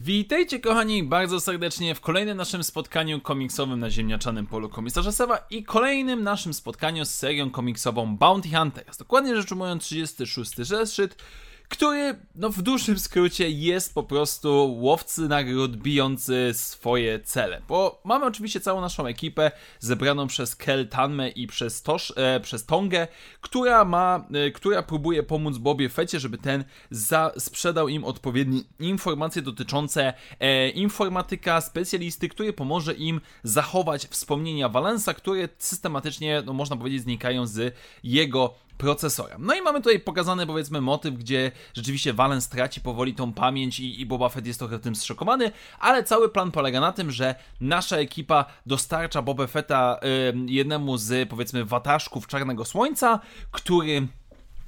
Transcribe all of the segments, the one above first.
Witajcie kochani bardzo serdecznie w kolejnym naszym spotkaniu komiksowym na ziemniaczanym polu komisarza Sewa i kolejnym naszym spotkaniu z serią komiksową Bounty Hunters. Dokładnie rzecz ujmując 36 zeszyt, który no w dłuższym skrócie jest po prostu łowcy nagród bijący swoje cele. Bo mamy oczywiście całą naszą ekipę zebraną przez Kel Tanme i przez, Tosh, e, przez Tongę, która ma, e, która próbuje pomóc Bobie Fecie, żeby ten za, sprzedał im odpowiednie informacje dotyczące e, informatyka, specjalisty, który pomoże im zachować wspomnienia Valensa, które systematycznie, no można powiedzieć, znikają z jego procesora. No i mamy tutaj pokazany powiedzmy motyw, gdzie rzeczywiście Valens traci powoli tą pamięć i, i Boba Fett jest trochę tym zszokowany, ale cały plan polega na tym, że nasza ekipa dostarcza Boba Fetta y, jednemu z powiedzmy wataszków Czarnego Słońca, który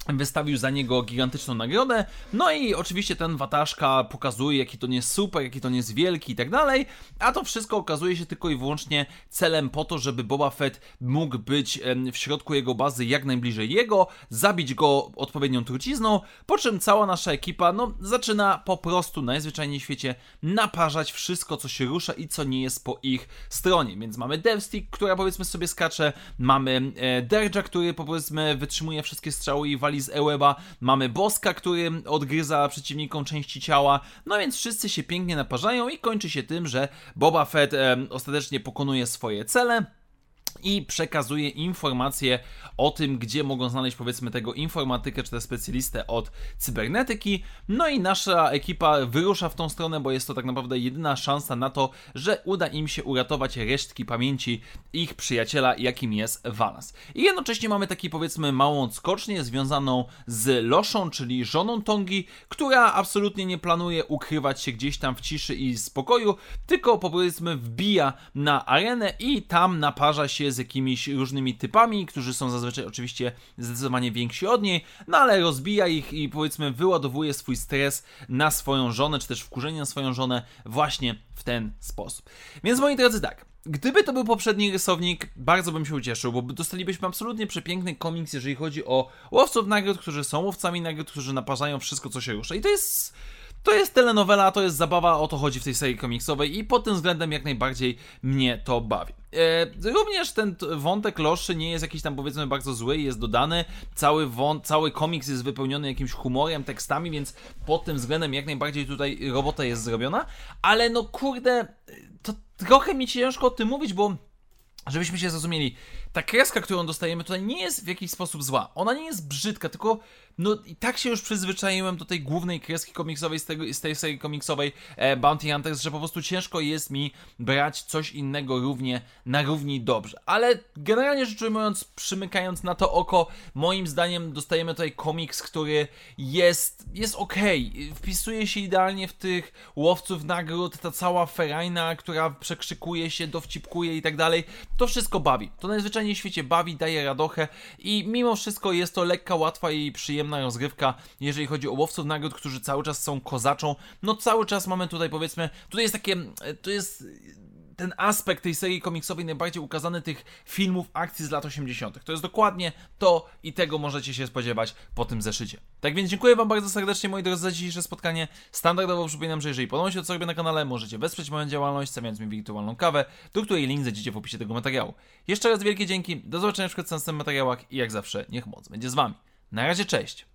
wystawił za niego gigantyczną nagrodę, no i oczywiście ten wataszka pokazuje, jaki to nie jest super, jaki to nie jest wielki i tak dalej, a to wszystko okazuje się tylko i wyłącznie celem po to, żeby Boba Fett mógł być w środku jego bazy jak najbliżej jego, zabić go odpowiednią trucizną, po czym cała nasza ekipa, no, zaczyna po prostu najzwyczajniej w świecie naparzać wszystko, co się rusza i co nie jest po ich stronie, więc mamy Devstick, która powiedzmy sobie skacze, mamy e, Derja, który powiedzmy wytrzymuje wszystkie strzały i wali z Eweba, mamy Boska, który odgryza przeciwnikom części ciała, no więc wszyscy się pięknie naparzają i kończy się tym, że Boba Fett e, ostatecznie pokonuje swoje cele i przekazuje informacje o tym, gdzie mogą znaleźć powiedzmy tego informatykę czy też specjalistę od cybernetyki. No i nasza ekipa wyrusza w tą stronę, bo jest to tak naprawdę jedyna szansa na to, że uda im się uratować resztki pamięci ich przyjaciela, jakim jest Valas. I jednocześnie mamy taki powiedzmy małą skocznię związaną z Loszą, czyli żoną Tongi, która absolutnie nie planuje ukrywać się gdzieś tam w ciszy i spokoju, tylko powiedzmy wbija na arenę i tam naparza się z jakimiś różnymi typami, którzy są zazwyczaj oczywiście zdecydowanie więksi od niej, no ale rozbija ich i powiedzmy wyładowuje swój stres na swoją żonę, czy też wkurzenie na swoją żonę właśnie w ten sposób. Więc moi drodzy, tak. Gdyby to był poprzedni rysownik, bardzo bym się ucieszył, bo dostalibyśmy absolutnie przepiękny komiks, jeżeli chodzi o łowców nagród, którzy są łowcami nagród, którzy naparzają wszystko, co się rusza. I to jest to jest telenowela, to jest zabawa, o to chodzi w tej serii komiksowej i pod tym względem jak najbardziej mnie to bawi. E, również ten wątek loszy nie jest jakiś tam powiedzmy bardzo zły, jest dodany. Cały, cały komiks jest wypełniony jakimś humorem, tekstami, więc pod tym względem jak najbardziej tutaj robota jest zrobiona. Ale no kurde, to trochę mi ciężko o tym mówić, bo żebyśmy się zrozumieli, ta kreska, którą dostajemy tutaj nie jest w jakiś sposób zła. Ona nie jest brzydka, tylko no i tak się już przyzwyczaiłem do tej głównej kreski komiksowej z, tego, z tej serii komiksowej e, Bounty Hunters, że po prostu ciężko jest mi brać coś innego równie na równi dobrze. Ale generalnie rzecz ujmując, przymykając na to oko, moim zdaniem dostajemy tutaj komiks, który jest, jest ok. Wpisuje się idealnie w tych łowców nagród, ta cała ferajna, która przekrzykuje się, dowcipkuje i tak dalej. To wszystko bawi. To najzwyczajniej w świecie bawi, daje radochę i mimo wszystko jest to lekka, łatwa i przyjemna przyjemna rozgrywka, jeżeli chodzi o łowców nagród, którzy cały czas są kozaczą. No cały czas mamy tutaj powiedzmy, tutaj jest takie, to jest ten aspekt tej serii komiksowej najbardziej ukazany tych filmów akcji z lat 80. To jest dokładnie to i tego możecie się spodziewać po tym zeszycie. Tak więc dziękuję Wam bardzo serdecznie moi drodzy za dzisiejsze spotkanie. Standardowo przypominam, że jeżeli podoba się to co robię na kanale, możecie wesprzeć moją działalność, stawiając mi wirtualną kawę, do której link znajdziecie w opisie tego materiału. Jeszcze raz wielkie dzięki, do zobaczenia w następnych materiałach i jak zawsze niech moc będzie z Wami. Na razie, cześć!